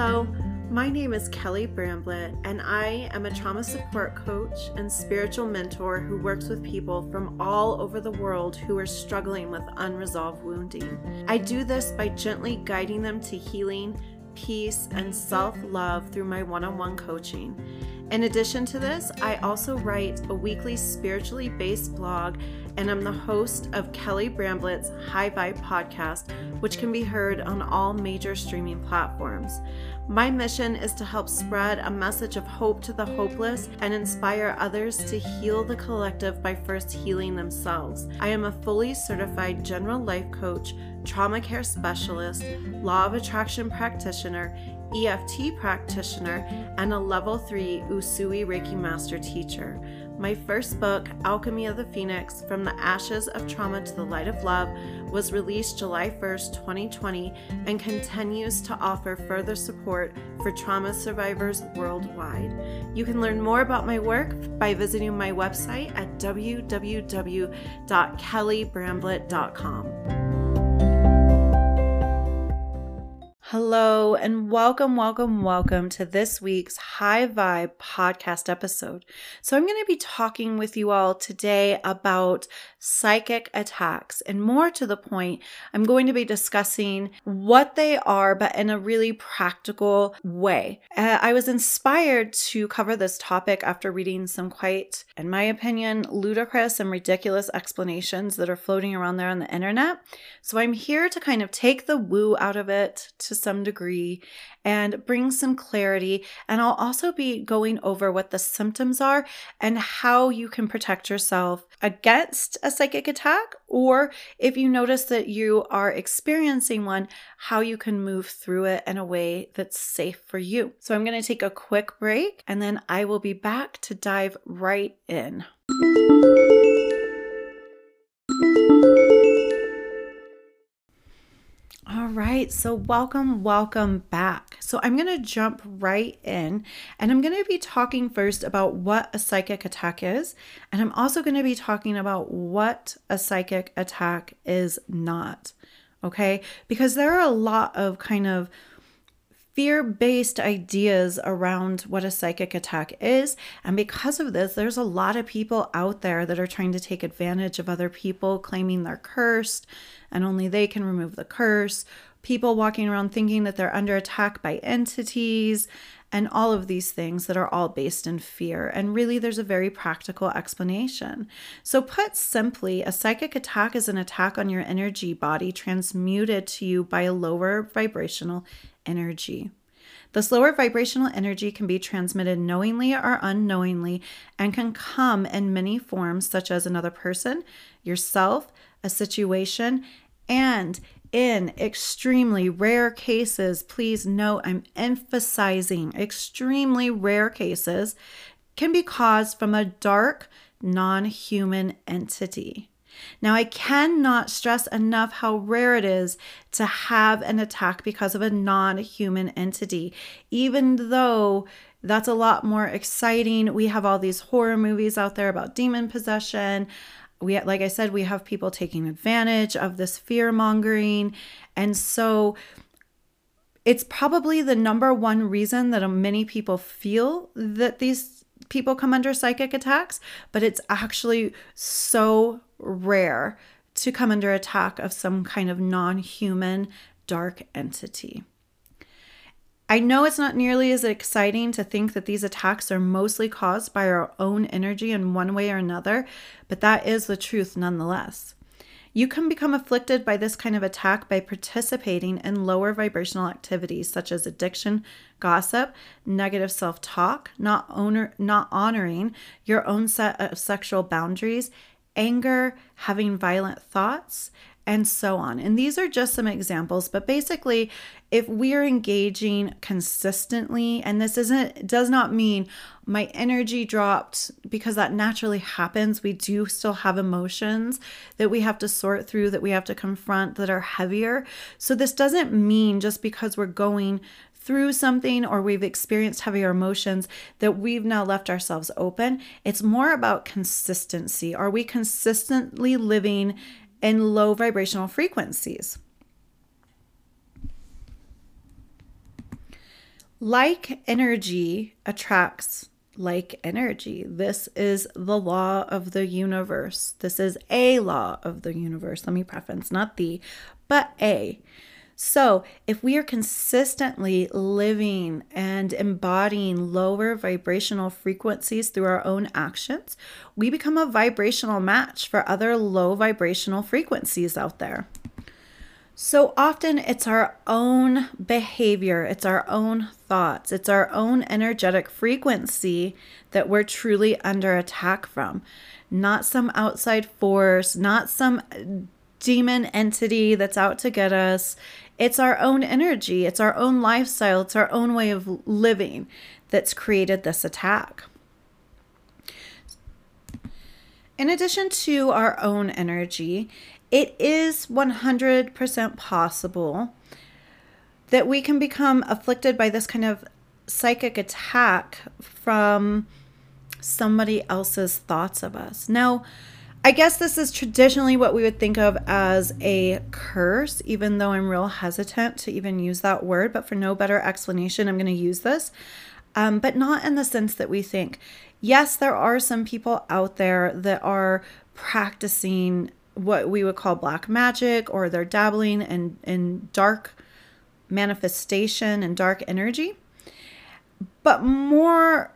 Hello, my name is Kelly Bramblett, and I am a trauma support coach and spiritual mentor who works with people from all over the world who are struggling with unresolved wounding. I do this by gently guiding them to healing, peace, and self love through my one on one coaching. In addition to this, I also write a weekly spiritually based blog, and I'm the host of Kelly Bramblett's High Vibe podcast, which can be heard on all major streaming platforms. My mission is to help spread a message of hope to the hopeless and inspire others to heal the collective by first healing themselves. I am a fully certified general life coach, trauma care specialist, law of attraction practitioner, EFT practitioner, and a level 3 Usui Reiki master teacher. My first book, Alchemy of the Phoenix From the Ashes of Trauma to the Light of Love, was released July 1st, 2020, and continues to offer further support for trauma survivors worldwide. You can learn more about my work by visiting my website at www.kellybramblett.com. Hello, and welcome, welcome, welcome to this week's High Vibe podcast episode. So, I'm going to be talking with you all today about psychic attacks, and more to the point, I'm going to be discussing what they are, but in a really practical way. Uh, I was inspired to cover this topic after reading some quite, in my opinion, ludicrous and ridiculous explanations that are floating around there on the internet. So, I'm here to kind of take the woo out of it to some degree and bring some clarity. And I'll also be going over what the symptoms are and how you can protect yourself against a psychic attack, or if you notice that you are experiencing one, how you can move through it in a way that's safe for you. So I'm going to take a quick break and then I will be back to dive right in. Right, so welcome, welcome back. So I'm going to jump right in and I'm going to be talking first about what a psychic attack is. And I'm also going to be talking about what a psychic attack is not. Okay, because there are a lot of kind of fear based ideas around what a psychic attack is. And because of this, there's a lot of people out there that are trying to take advantage of other people, claiming they're cursed and only they can remove the curse. People walking around thinking that they're under attack by entities and all of these things that are all based in fear. And really, there's a very practical explanation. So, put simply, a psychic attack is an attack on your energy body transmuted to you by a lower vibrational energy. This lower vibrational energy can be transmitted knowingly or unknowingly and can come in many forms, such as another person, yourself, a situation, and in extremely rare cases, please note I'm emphasizing extremely rare cases, can be caused from a dark, non human entity. Now, I cannot stress enough how rare it is to have an attack because of a non human entity, even though that's a lot more exciting. We have all these horror movies out there about demon possession. We, like I said, we have people taking advantage of this fear mongering. And so, it's probably the number one reason that many people feel that these people come under psychic attacks, but it's actually so rare to come under attack of some kind of non human dark entity. I know it's not nearly as exciting to think that these attacks are mostly caused by our own energy in one way or another, but that is the truth nonetheless. You can become afflicted by this kind of attack by participating in lower vibrational activities such as addiction, gossip, negative self-talk, not owner, not honoring your own set of sexual boundaries, anger, having violent thoughts, and so on. And these are just some examples, but basically, if we're engaging consistently, and this isn't does not mean my energy dropped because that naturally happens. We do still have emotions that we have to sort through, that we have to confront that are heavier. So this doesn't mean just because we're going through something or we've experienced heavier emotions that we've now left ourselves open. It's more about consistency. Are we consistently living in low vibrational frequencies? Like energy attracts like energy. This is the law of the universe. This is a law of the universe. Let me preface, not the, but a. So, if we are consistently living and embodying lower vibrational frequencies through our own actions, we become a vibrational match for other low vibrational frequencies out there. So often it's our own behavior, it's our own thoughts, it's our own energetic frequency that we're truly under attack from. Not some outside force, not some demon entity that's out to get us. It's our own energy, it's our own lifestyle, it's our own way of living that's created this attack. In addition to our own energy, it is 100% possible that we can become afflicted by this kind of psychic attack from somebody else's thoughts of us. Now, I guess this is traditionally what we would think of as a curse, even though I'm real hesitant to even use that word. But for no better explanation, I'm going to use this, um, but not in the sense that we think. Yes, there are some people out there that are practicing what we would call black magic, or they're dabbling in, in dark manifestation and dark energy. But more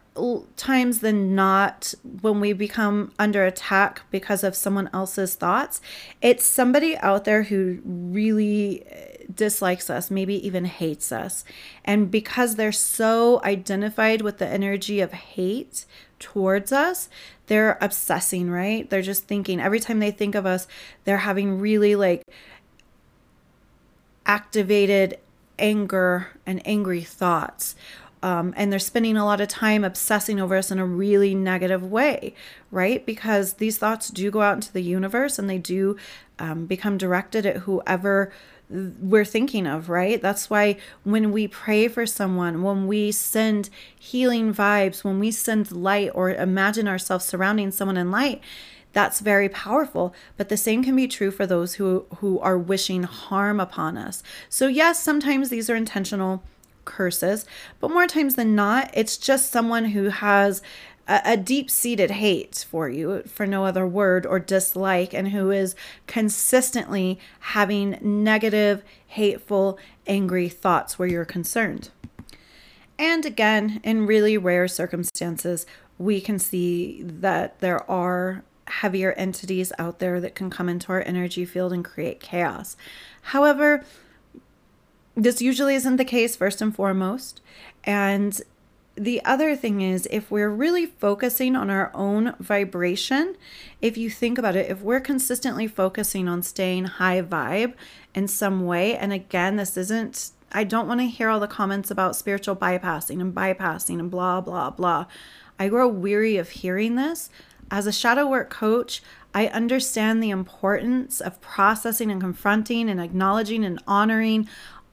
times than not when we become under attack because of someone else's thoughts it's somebody out there who really uh, dislikes us maybe even hates us and because they're so identified with the energy of hate towards us they're obsessing right they're just thinking every time they think of us they're having really like activated anger and angry thoughts um, and they're spending a lot of time obsessing over us in a really negative way, right? Because these thoughts do go out into the universe and they do um, become directed at whoever we're thinking of, right? That's why when we pray for someone, when we send healing vibes, when we send light or imagine ourselves surrounding someone in light, that's very powerful but the same can be true for those who who are wishing harm upon us so yes sometimes these are intentional curses, but more times than not, it's just someone who has a, a deep seated hate for you, for no other word, or dislike, and who is consistently having negative, hateful, angry thoughts where you're concerned. And again, in really rare circumstances, we can see that there are heavier entities out there that can come into our energy field and create chaos. However, this usually isn't the case, first and foremost. And the other thing is, if we're really focusing on our own vibration, if you think about it, if we're consistently focusing on staying high vibe in some way, and again, this isn't, I don't want to hear all the comments about spiritual bypassing and bypassing and blah, blah, blah. I grow weary of hearing this. As a shadow work coach, I understand the importance of processing and confronting and acknowledging and honoring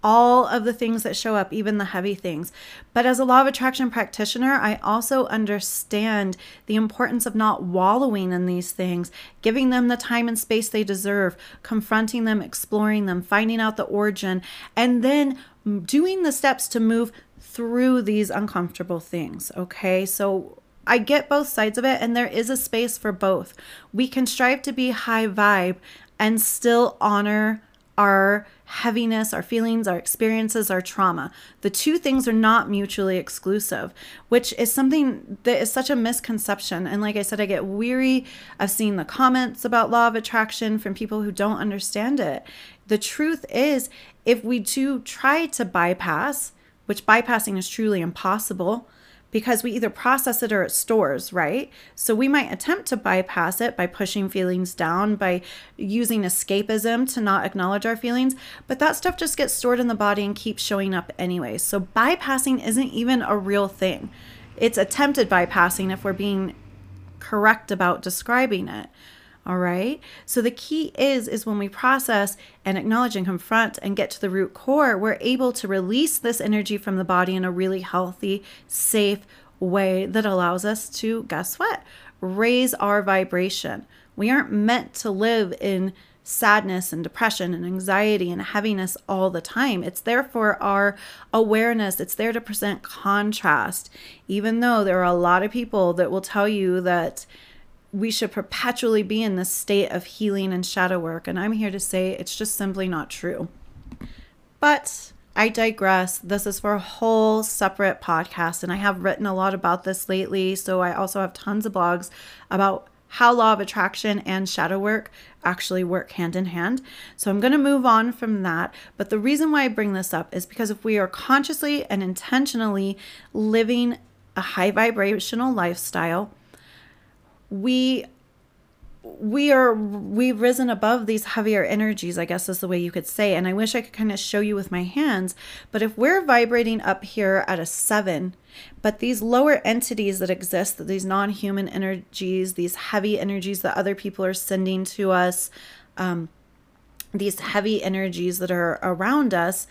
all of the things that show up, even the heavy things. But as a law of attraction practitioner, I also understand the importance of not wallowing in these things, giving them the time and space they deserve, confronting them, exploring them, finding out the origin, and then doing the steps to move through these uncomfortable things. Okay. So I get both sides of it, and there is a space for both. We can strive to be high vibe and still honor our heaviness, our feelings, our experiences, our trauma. The two things are not mutually exclusive, which is something that is such a misconception. And like I said, I get weary of seeing the comments about law of attraction from people who don't understand it. The truth is, if we do try to bypass, which bypassing is truly impossible, because we either process it or it stores, right? So we might attempt to bypass it by pushing feelings down, by using escapism to not acknowledge our feelings, but that stuff just gets stored in the body and keeps showing up anyway. So bypassing isn't even a real thing. It's attempted bypassing if we're being correct about describing it. All right. So the key is is when we process and acknowledge and confront and get to the root core, we're able to release this energy from the body in a really healthy, safe way that allows us to guess what? Raise our vibration. We aren't meant to live in sadness and depression and anxiety and heaviness all the time. It's there for our awareness, it's there to present contrast, even though there are a lot of people that will tell you that we should perpetually be in this state of healing and shadow work. And I'm here to say it's just simply not true. But I digress. This is for a whole separate podcast, and I have written a lot about this lately. So I also have tons of blogs about how law of attraction and shadow work actually work hand in hand. So I'm going to move on from that. But the reason why I bring this up is because if we are consciously and intentionally living a high vibrational lifestyle, we we are we've risen above these heavier energies i guess is the way you could say and i wish i could kind of show you with my hands but if we're vibrating up here at a seven but these lower entities that exist these non-human energies these heavy energies that other people are sending to us um, these heavy energies that are around us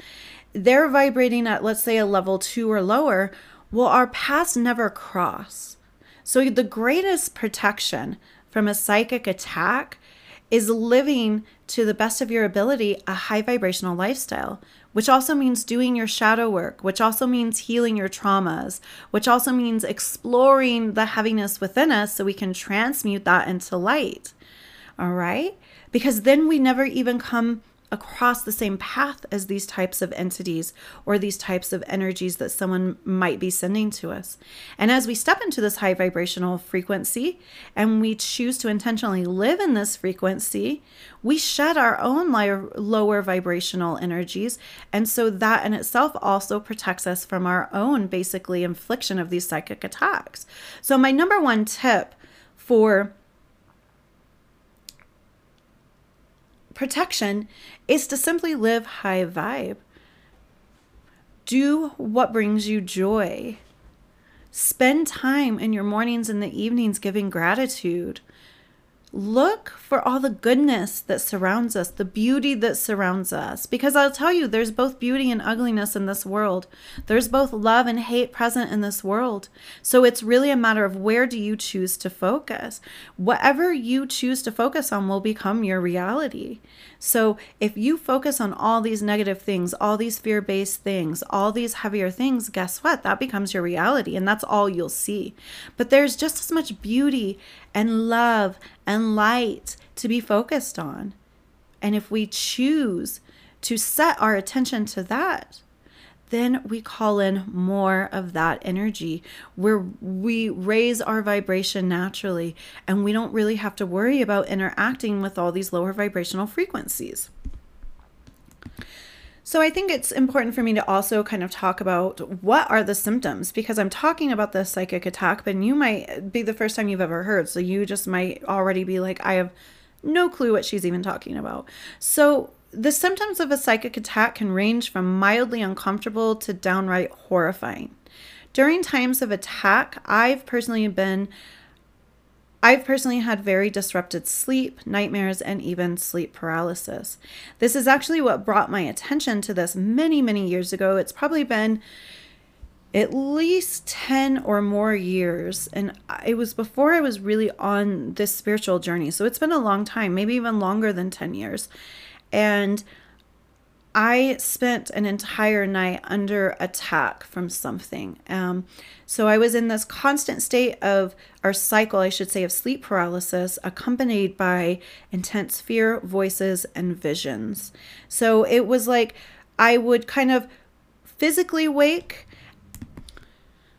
they're vibrating at let's say a level two or lower well our paths never cross so, the greatest protection from a psychic attack is living to the best of your ability a high vibrational lifestyle, which also means doing your shadow work, which also means healing your traumas, which also means exploring the heaviness within us so we can transmute that into light. All right? Because then we never even come across the same path as these types of entities or these types of energies that someone might be sending to us. And as we step into this high vibrational frequency and we choose to intentionally live in this frequency, we shed our own lower vibrational energies. And so that in itself also protects us from our own basically infliction of these psychic attacks. So, my number one tip for protection is to simply live high vibe. Do what brings you joy. Spend time in your mornings and the evenings giving gratitude. Look for all the goodness that surrounds us, the beauty that surrounds us. Because I'll tell you, there's both beauty and ugliness in this world. There's both love and hate present in this world. So it's really a matter of where do you choose to focus. Whatever you choose to focus on will become your reality. So if you focus on all these negative things, all these fear based things, all these heavier things, guess what? That becomes your reality and that's all you'll see. But there's just as much beauty and love and light to be focused on. And if we choose to set our attention to that, then we call in more of that energy where we raise our vibration naturally and we don't really have to worry about interacting with all these lower vibrational frequencies. So I think it's important for me to also kind of talk about what are the symptoms because I'm talking about the psychic attack, but you might be the first time you've ever heard. So you just might already be like, I have no clue what she's even talking about. So the symptoms of a psychic attack can range from mildly uncomfortable to downright horrifying. During times of attack, I've personally been I've personally had very disrupted sleep, nightmares, and even sleep paralysis. This is actually what brought my attention to this many, many years ago. It's probably been at least 10 or more years. And it was before I was really on this spiritual journey. So it's been a long time, maybe even longer than 10 years. And I spent an entire night under attack from something. Um, so I was in this constant state of, our cycle, I should say, of sleep paralysis, accompanied by intense fear, voices, and visions. So it was like I would kind of physically wake.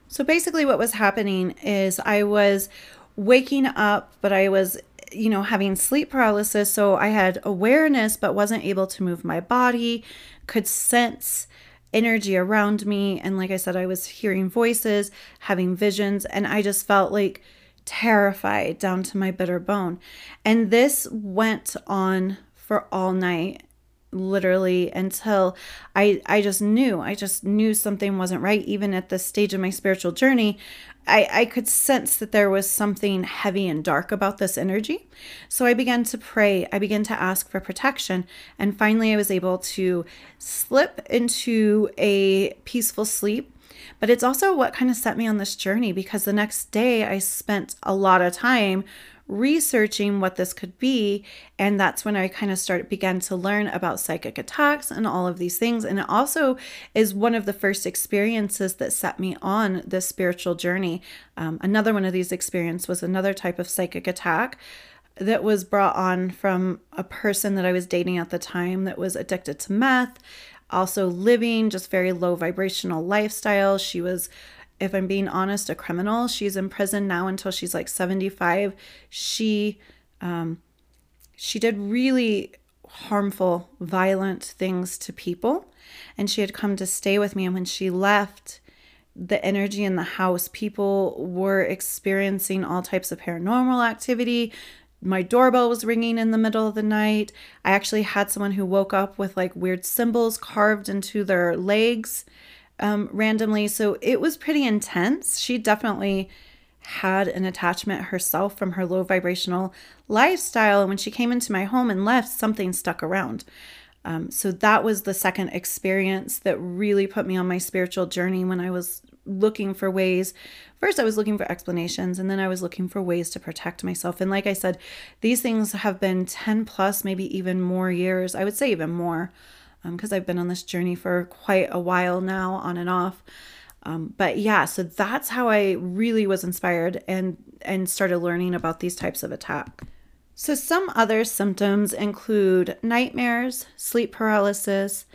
So basically, what was happening is I was waking up, but I was you know, having sleep paralysis. So I had awareness, but wasn't able to move my body, could sense energy around me. And like I said, I was hearing voices, having visions, and I just felt like terrified down to my bitter bone. And this went on for all night literally until I I just knew I just knew something wasn't right even at this stage of my spiritual journey I, I could sense that there was something heavy and dark about this energy. So I began to pray. I began to ask for protection. And finally, I was able to slip into a peaceful sleep. But it's also what kind of set me on this journey because the next day I spent a lot of time researching what this could be. And that's when I kind of started, began to learn about psychic attacks and all of these things. And it also is one of the first experiences that set me on this spiritual journey. Um, another one of these experiences was another type of psychic attack that was brought on from a person that I was dating at the time that was addicted to meth, also living just very low vibrational lifestyle. She was if I'm being honest, a criminal. She's in prison now until she's like 75. She um, she did really harmful, violent things to people, and she had come to stay with me. And when she left, the energy in the house, people were experiencing all types of paranormal activity. My doorbell was ringing in the middle of the night. I actually had someone who woke up with like weird symbols carved into their legs um, randomly. So it was pretty intense. She definitely had an attachment herself from her low vibrational lifestyle. And when she came into my home and left, something stuck around. Um, so that was the second experience that really put me on my spiritual journey when I was looking for ways. First, I was looking for explanations, and then I was looking for ways to protect myself. And like I said, these things have been 10 plus, maybe even more years. I would say even more because um, I've been on this journey for quite a while now, on and off. Um, but yeah, so that's how I really was inspired and and started learning about these types of attack. So some other symptoms include nightmares, sleep paralysis,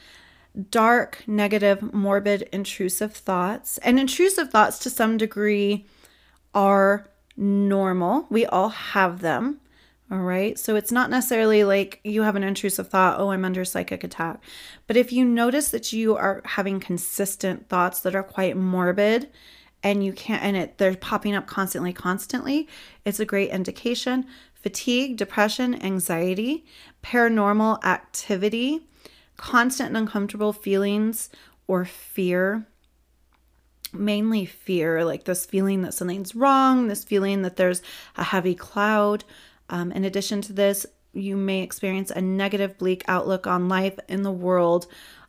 dark, negative, morbid, intrusive thoughts. And intrusive thoughts to some degree are normal. We all have them. All right. So it's not necessarily like you have an intrusive thought, oh, I'm under psychic attack. But if you notice that you are having consistent thoughts that are quite morbid and you can't, and it, they're popping up constantly, constantly, it's a great indication. Fatigue, depression, anxiety, paranormal activity, constant and uncomfortable feelings or fear mainly fear, like this feeling that something's wrong, this feeling that there's a heavy cloud, um, in addition to this, you may experience a negative, bleak outlook on life in the world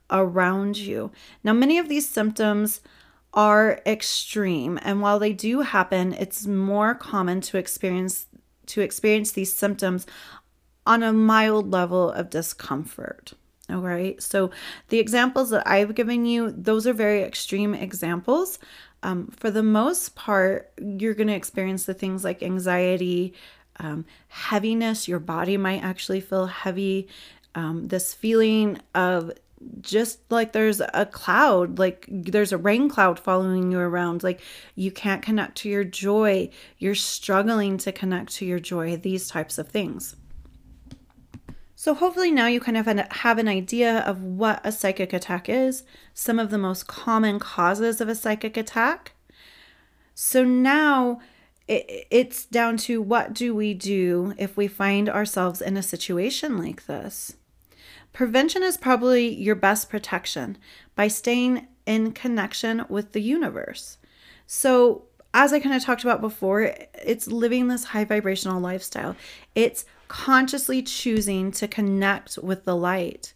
around you. Now, many of these symptoms are extreme, and while they do happen, it's more common to experience to experience these symptoms on a mild level of discomfort. All right. So the examples that I've given you, those are very extreme examples. Um, for the most part, you're going to experience the things like anxiety, um, heaviness. Your body might actually feel heavy. Um, this feeling of just like there's a cloud, like there's a rain cloud following you around, like you can't connect to your joy, you're struggling to connect to your joy, these types of things. So, hopefully, now you kind of have an idea of what a psychic attack is, some of the most common causes of a psychic attack. So, now it, it's down to what do we do if we find ourselves in a situation like this. Prevention is probably your best protection by staying in connection with the universe. So, as I kind of talked about before, it's living this high vibrational lifestyle. It's consciously choosing to connect with the light.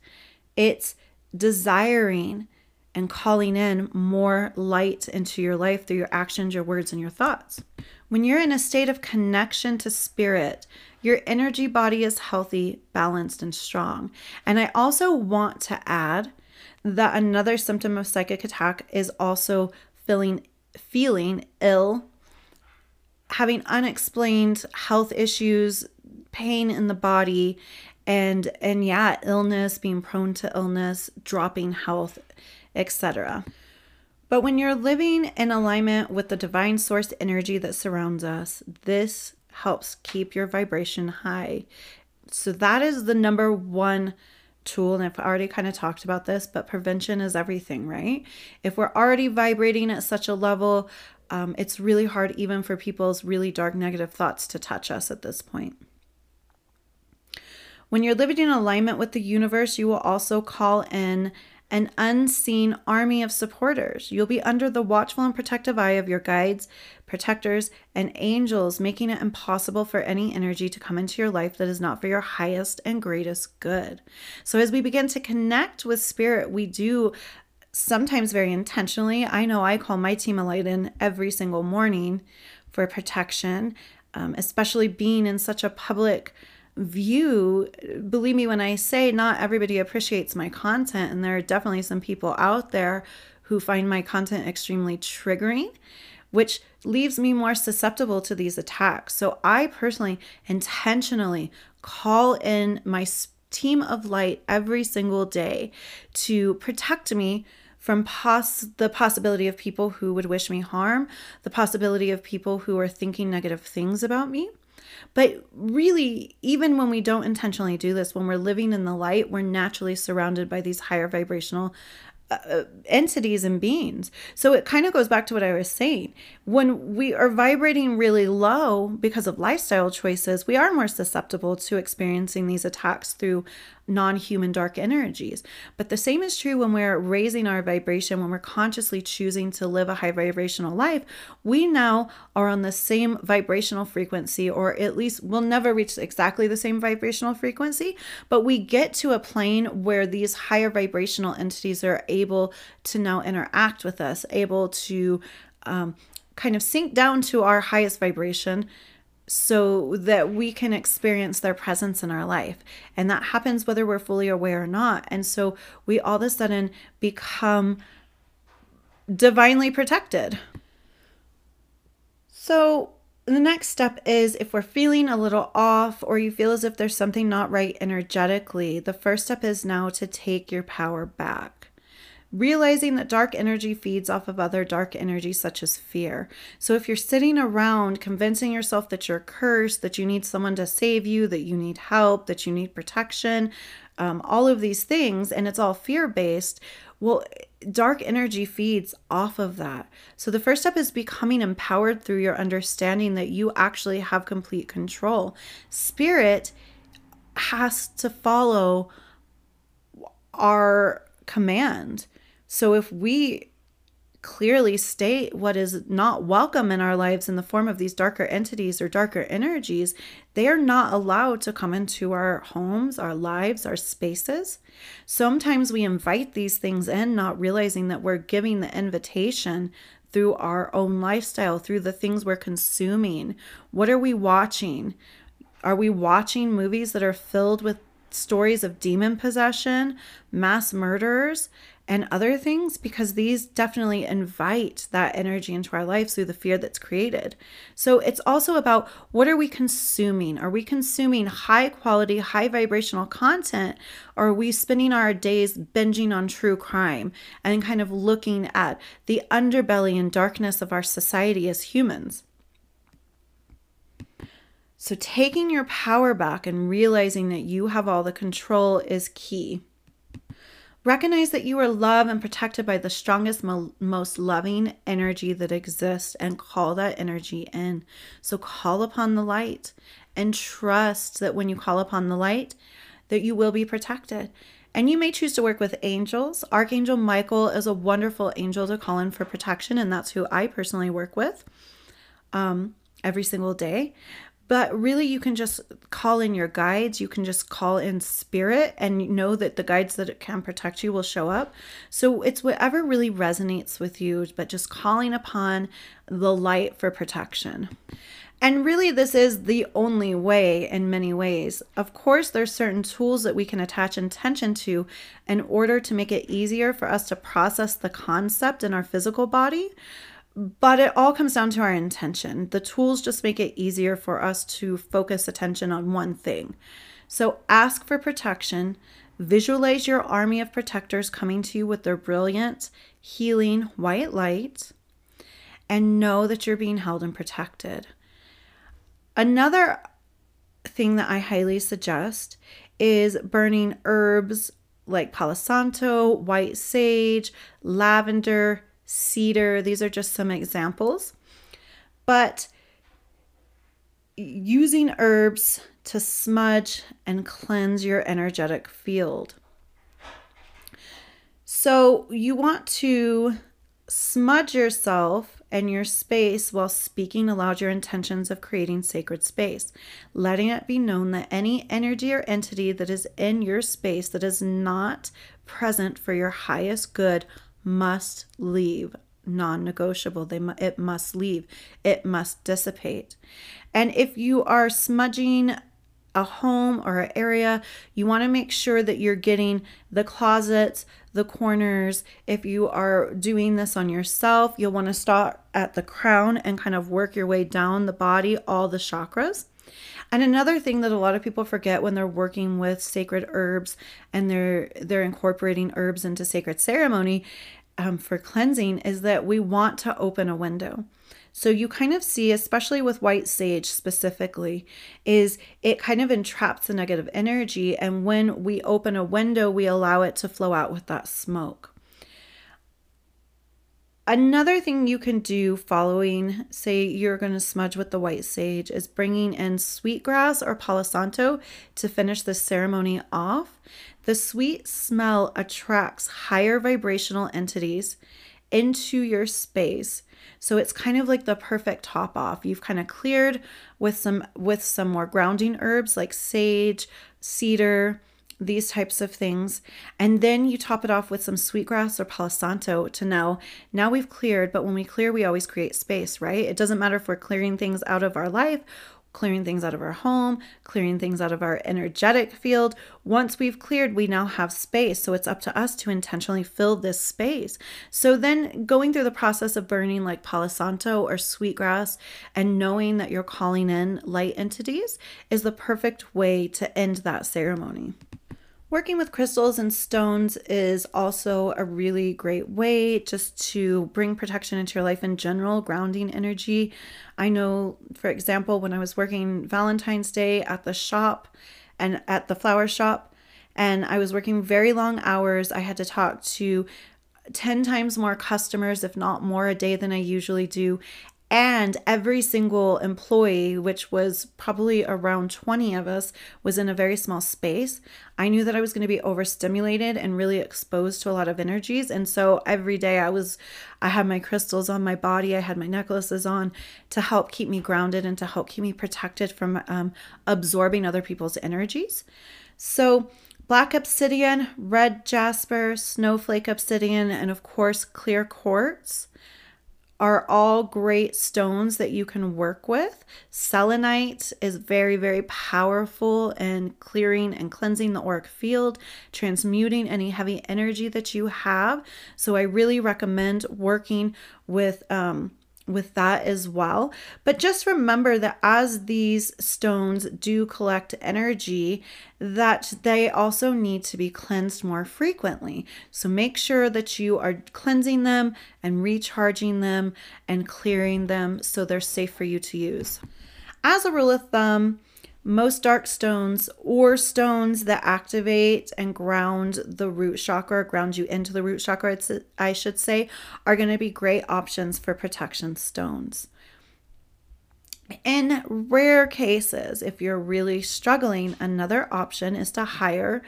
It's desiring and calling in more light into your life through your actions, your words, and your thoughts. When you're in a state of connection to spirit, your energy body is healthy, balanced, and strong. And I also want to add that another symptom of psychic attack is also feeling feeling ill, having unexplained health issues, pain in the body, and and yeah, illness, being prone to illness, dropping health, etc. But when you're living in alignment with the divine source energy that surrounds us, this helps keep your vibration high. So that is the number one tool. And I've already kind of talked about this, but prevention is everything, right? If we're already vibrating at such a level, um, it's really hard even for people's really dark negative thoughts to touch us at this point. When you're living in alignment with the universe, you will also call in an unseen army of supporters. You'll be under the watchful and protective eye of your guides, protectors, and angels, making it impossible for any energy to come into your life that is not for your highest and greatest good. So, as we begin to connect with spirit, we do sometimes very intentionally. I know I call my team a light in every single morning for protection. um, especially being in such a public view believe me when i say not everybody appreciates my content and there are definitely some people out there who find my content extremely triggering which leaves me more susceptible to these attacks so i personally intentionally call in my team of light every single day to protect me from pos- the possibility of people who would wish me harm, the possibility of people who are thinking negative things about me. But really, even when we don't intentionally do this, when we're living in the light, we're naturally surrounded by these higher vibrational uh, entities and beings. So it kind of goes back to what I was saying. When we are vibrating really low because of lifestyle choices, we are more susceptible to experiencing these attacks through non human dark energies. But the same is true when we're raising our vibration, when we're consciously choosing to live a high vibrational life. We now are on the same vibrational frequency, or at least we'll never reach exactly the same vibrational frequency, but we get to a plane where these higher vibrational entities are able to now interact with us, able to um, kind of sink down to our highest vibration so that we can experience their presence in our life. And that happens whether we're fully aware or not. And so we all of a sudden become divinely protected. So the next step is if we're feeling a little off or you feel as if there's something not right energetically, the first step is now to take your power back realizing that dark energy feeds off of other dark energy, such as fear. So if you're sitting around convincing yourself that you're cursed, that you need someone to save you, that you need help, that you need protection, um, all of these things, and it's all fear based, well, dark energy feeds off of that. So the first step is becoming empowered through your understanding that you actually have complete control. Spirit has to follow our command. So if we clearly state what is not welcome in our lives in the form of these darker entities or darker energies, they are not allowed to come into our homes, our lives, our spaces. Sometimes we invite these things in, not realizing that we're giving the invitation through our own lifestyle, through the things we're consuming. What are we watching? Are we watching movies that are filled with stories of demon possession, mass murders, and other things because these definitely invite that energy into our lives through the fear that's created. So it's also about what are we consuming? Are we consuming high quality, high vibrational content? Or are we spending our days binging on true crime and kind of looking at the underbelly and darkness of our society as humans? So, taking your power back and realizing that you have all the control is key. Recognize that you are loved and protected by the strongest, mo- most loving energy that exists and call that energy in. So, call upon the light and trust that when you call upon the light, that you will be protected. And you may choose to work with angels. Archangel Michael is a wonderful angel to call in for protection, and that's who I personally work with um, every single day. But really, you can just call in your guides. You can just call in spirit and know that the guides that can protect you will show up. So it's whatever really resonates with you, but just calling upon the light for protection. And really, this is the only way in many ways. Of course, there's certain tools that we can attach intention to in order to make it easier for us to process the concept in our physical body. But it all comes down to our intention. The tools just make it easier for us to focus attention on one thing. So ask for protection. Visualize your army of protectors coming to you with their brilliant, healing white light, and know that you're being held and protected. Another thing that I highly suggest is burning herbs like Palo Santo, white sage, lavender, cedar. These are just some examples. But using herbs to smudge and cleanse your energetic field. So you want to smudge yourself and your space while speaking aloud your intentions of creating sacred space, letting it be known that any energy or entity that is in your space that is not present for your highest good must leave non-negotiable. They it must leave. It must dissipate. And if you are smudging a home or an area, you want to make sure that you're getting the closets, the corners. If you are doing this on yourself, you'll want to start at the crown and kind of work your way down the body, all the chakras. And another thing that a lot of people forget when they're working with sacred herbs and they're they're incorporating herbs into sacred ceremony um, for cleansing is that we want to open a window. So you kind of see, especially with white sage specifically, is it kind of entraps the negative energy. And when we open a window, we allow it to flow out with that smoke. Another thing you can do following, say you're going to smudge with the white sage, is bringing in sweetgrass or palo santo to finish the ceremony off. The sweet smell attracts higher vibrational entities into your space. So it's kind of like the perfect top off. You've kind of cleared with some with some more grounding herbs like sage, cedar, these types of things. And then you top it off with some sweetgrass or palo santo to know now we've cleared, but when we clear, we always create space, right? It doesn't matter if we're clearing things out of our life, clearing things out of our home, clearing things out of our energetic field. Once we've cleared, we now have space. So it's up to us to intentionally fill this space. So then going through the process of burning like Palo Santo or sweetgrass and knowing that you're calling in light entities is the perfect way to end that ceremony. Working with crystals and stones is also a really great way just to bring protection into your life in general, grounding energy. I know, for example, when I was working Valentine's Day at the shop and at the flower shop, and I was working very long hours, I had to talk to 10 times more customers, if not more, a day than I usually do. And every single employee, which was probably around 20 of us, was in a very small space. I knew that I was going to be overstimulated and really exposed to a lot of energies. And so every day I was, I had my crystals on my body, I had my necklaces on to help keep me grounded and to help keep me protected from um, absorbing other people's energies. So, black obsidian, red jasper, snowflake obsidian, and of course, clear quartz are all great stones that you can work with. Selenite is very, very powerful in clearing and cleansing the auric field, transmuting any heavy energy that you have. So I really recommend working with um, with that as well. But just remember that as these stones do collect energy, that they also need to be cleansed more frequently. So make sure that you are cleansing them and recharging them and clearing them so they're safe for you to use. As a rule of thumb, most dark stones or stones that activate and ground the root chakra, ground you into the root chakra, I should say, are going to be great options for protection stones. In rare cases, if you're really struggling, another option is to hire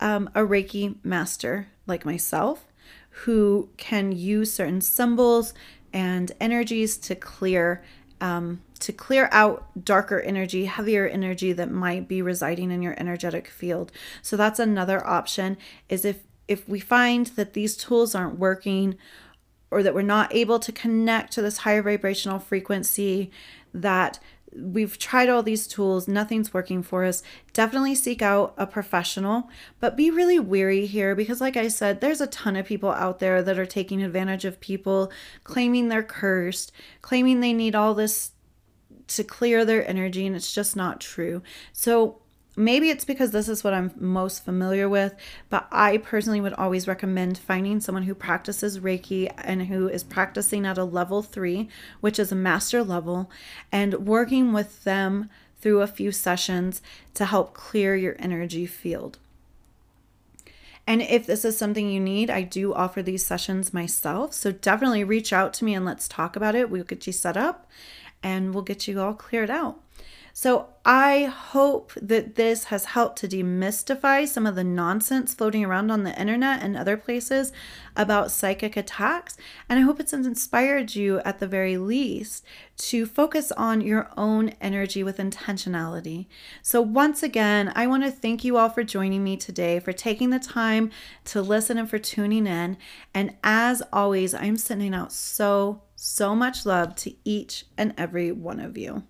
um, a Reiki master like myself who can use certain symbols and energies to clear um, to clear out darker energy, heavier energy that might be residing in your energetic field. So that's another option is if if we find that these tools aren't working or that we're not able to connect to this higher vibrational frequency that we've tried all these tools, nothing's working for us, definitely seek out a professional. But be really weary here because, like I said, there's a ton of people out there that are taking advantage of people, claiming they're cursed, claiming they need all this to clear their energy, and it's just not true. So, maybe it's because this is what I'm most familiar with, but I personally would always recommend finding someone who practices Reiki and who is practicing at a level three, which is a master level, and working with them through a few sessions to help clear your energy field. And if this is something you need, I do offer these sessions myself. So definitely reach out to me and let's talk about it. We'll get you set up and we'll get you all cleared out. So I hope that this has helped to demystify some of the nonsense floating around on the internet and other places about psychic attacks. And I hope it's inspired you at the very least to focus on your own energy with intentionality. So, once again, I want to thank you all for joining me today, for taking the time to listen and for tuning in. And as always, I'm sending out so, so much love to each and every one of you.